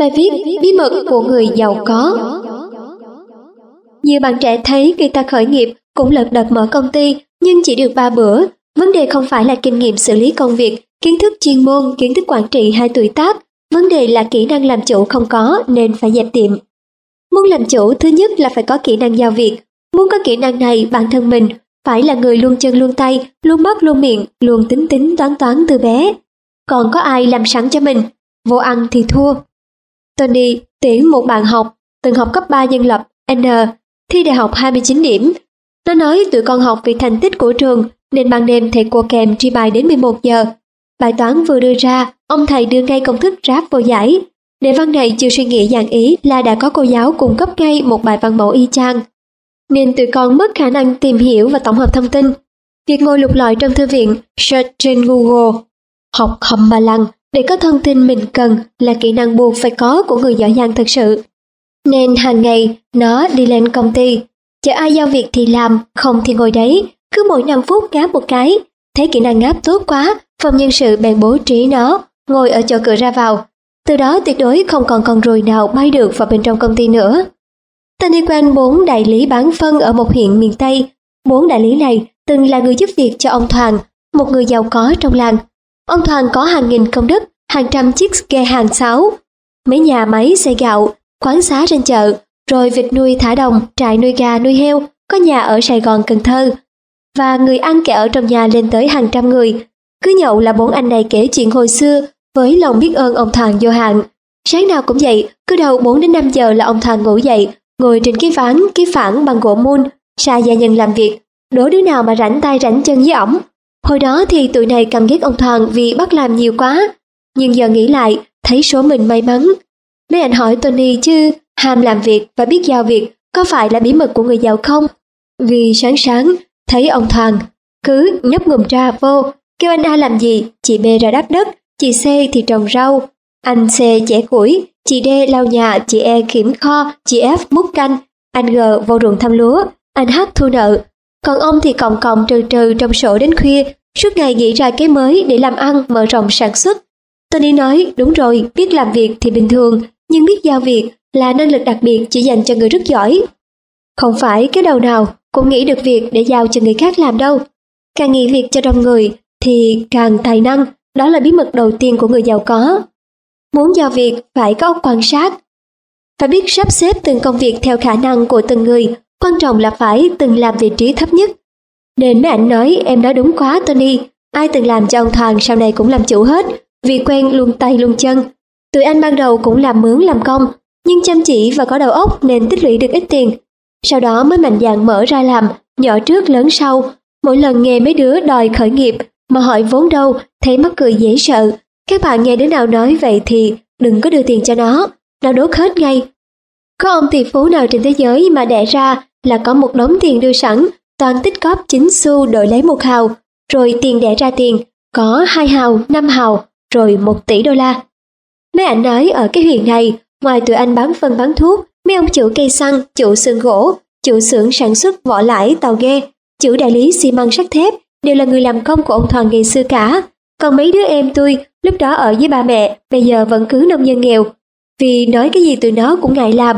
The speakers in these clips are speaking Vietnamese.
Bài viết Bí mật của người giàu có Nhiều bạn trẻ thấy khi ta khởi nghiệp cũng lật đật mở công ty nhưng chỉ được 3 bữa. Vấn đề không phải là kinh nghiệm xử lý công việc, kiến thức chuyên môn, kiến thức quản trị hay tuổi tác. Vấn đề là kỹ năng làm chủ không có nên phải dẹp tiệm. Muốn làm chủ thứ nhất là phải có kỹ năng giao việc. Muốn có kỹ năng này bản thân mình phải là người luôn chân luôn tay, luôn mắt luôn miệng, luôn tính tính toán toán từ bé. Còn có ai làm sẵn cho mình, vô ăn thì thua. Tony tuyển một bạn học, từng học cấp 3 dân lập, N, thi đại học 29 điểm. Nó nói tụi con học vì thành tích của trường nên ban đêm thầy cô kèm tri bài đến 11 giờ. Bài toán vừa đưa ra, ông thầy đưa ngay công thức ráp vô giải. Đề văn này chưa suy nghĩ dạng ý là đã có cô giáo cung cấp ngay một bài văn mẫu y chang. Nên tụi con mất khả năng tìm hiểu và tổng hợp thông tin. Việc ngồi lục lọi trong thư viện, search trên Google, học hầm mà lăng để có thông tin mình cần là kỹ năng buộc phải có của người giỏi giang thật sự. Nên hàng ngày nó đi lên công ty, chờ ai giao việc thì làm, không thì ngồi đấy, cứ mỗi 5 phút ngáp một cái. Thấy kỹ năng ngáp tốt quá, phòng nhân sự bèn bố trí nó, ngồi ở chỗ cửa ra vào. Từ đó tuyệt đối không còn con ruồi nào bay được vào bên trong công ty nữa. Tên đi quen bốn đại lý bán phân ở một huyện miền Tây. Bốn đại lý này từng là người giúp việc cho ông Thoàn, một người giàu có trong làng. Ông Toàn có hàng nghìn công đất, hàng trăm chiếc ghe hàng sáo, mấy nhà máy xây gạo, quán xá trên chợ, rồi vịt nuôi thả đồng, trại nuôi gà nuôi heo, có nhà ở Sài Gòn Cần Thơ. Và người ăn kẻ ở trong nhà lên tới hàng trăm người. Cứ nhậu là bốn anh này kể chuyện hồi xưa với lòng biết ơn ông Thoàn vô hạn. Sáng nào cũng vậy, cứ đầu 4 đến 5 giờ là ông Thoàn ngủ dậy, ngồi trên cái ván, cái phản bằng gỗ mun, xa gia nhân làm việc. Đố đứa nào mà rảnh tay rảnh chân với ổng. Hồi đó thì tụi này cầm ghét ông Thoàn vì bắt làm nhiều quá. Nhưng giờ nghĩ lại, thấy số mình may mắn. Mấy anh hỏi Tony chứ, ham làm việc và biết giao việc có phải là bí mật của người giàu không? Vì sáng sáng, thấy ông Thoàn, cứ nhấp ngùm ra vô, kêu anh A làm gì, chị B ra đắp đất, chị C thì trồng rau, anh C chẻ củi, chị D lau nhà, chị E kiểm kho, chị F múc canh, anh G vô ruộng thăm lúa, anh H thu nợ. Còn ông thì còng còng trừ trừ trong sổ đến khuya, suốt ngày nghĩ ra cái mới để làm ăn mở rộng sản xuất. Tony nói, đúng rồi, biết làm việc thì bình thường, nhưng biết giao việc là năng lực đặc biệt chỉ dành cho người rất giỏi. Không phải cái đầu nào cũng nghĩ được việc để giao cho người khác làm đâu. Càng nghĩ việc cho đông người thì càng tài năng, đó là bí mật đầu tiên của người giàu có. Muốn giao việc phải có óc quan sát. Phải biết sắp xếp từng công việc theo khả năng của từng người, quan trọng là phải từng làm vị trí thấp nhất. Nên mấy anh nói em nói đúng quá Tony, ai từng làm cho ông Thoàn sau này cũng làm chủ hết, vì quen luôn tay luôn chân. Tụi anh ban đầu cũng làm mướn làm công, nhưng chăm chỉ và có đầu óc nên tích lũy được ít tiền. Sau đó mới mạnh dạn mở ra làm, nhỏ trước lớn sau. Mỗi lần nghe mấy đứa đòi khởi nghiệp mà hỏi vốn đâu, thấy mắc cười dễ sợ, các bạn nghe đứa nào nói vậy thì đừng có đưa tiền cho nó, nó đốt hết ngay. Có ông tỷ phú nào trên thế giới mà đẻ ra là có một đống tiền đưa sẵn, toàn tích cóp 9 xu đổi lấy một hào, rồi tiền đẻ ra tiền, có hai hào, năm hào, rồi một tỷ đô la. Mấy anh nói ở cái huyện này, ngoài tụi anh bán phân bán thuốc, mấy ông chủ cây xăng, chủ xưởng gỗ, chủ xưởng sản xuất vỏ lãi tàu ghe, chủ đại lý xi măng sắt thép đều là người làm công của ông Thoàn ngày xưa cả. Còn mấy đứa em tôi lúc đó ở với ba mẹ, bây giờ vẫn cứ nông dân nghèo. Vì nói cái gì tụi nó cũng ngại làm.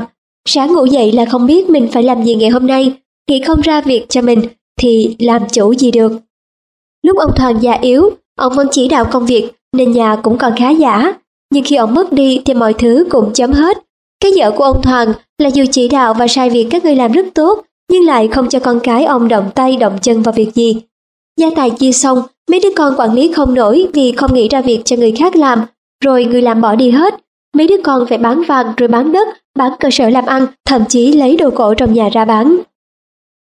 Sáng ngủ dậy là không biết mình phải làm gì ngày hôm nay, nghĩ không ra việc cho mình thì làm chủ gì được. Lúc ông Thoàn già yếu, ông vẫn chỉ đạo công việc nên nhà cũng còn khá giả. Nhưng khi ông mất đi thì mọi thứ cũng chấm hết. Cái dở của ông Thoàn là dù chỉ đạo và sai việc các người làm rất tốt, nhưng lại không cho con cái ông động tay động chân vào việc gì. Gia tài chia xong, mấy đứa con quản lý không nổi vì không nghĩ ra việc cho người khác làm, rồi người làm bỏ đi hết. Mấy đứa con phải bán vàng rồi bán đất, bán cơ sở làm ăn, thậm chí lấy đồ cổ trong nhà ra bán.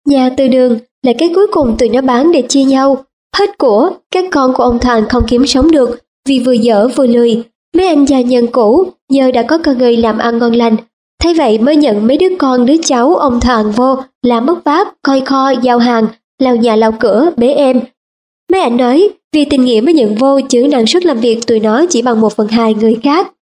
Nhà từ đường là cái cuối cùng tụi nó bán để chia nhau. Hết của, các con của ông Thoàn không kiếm sống được vì vừa dở vừa lười. Mấy anh gia nhân cũ giờ đã có cơ người làm ăn ngon lành. thấy vậy mới nhận mấy đứa con đứa cháu ông Thoàn vô làm mất vác, coi kho, giao hàng, lau nhà lau cửa, bế em. Mấy anh nói vì tình nghĩa mới nhận vô chứ năng suất làm việc tụi nó chỉ bằng một phần hai người khác.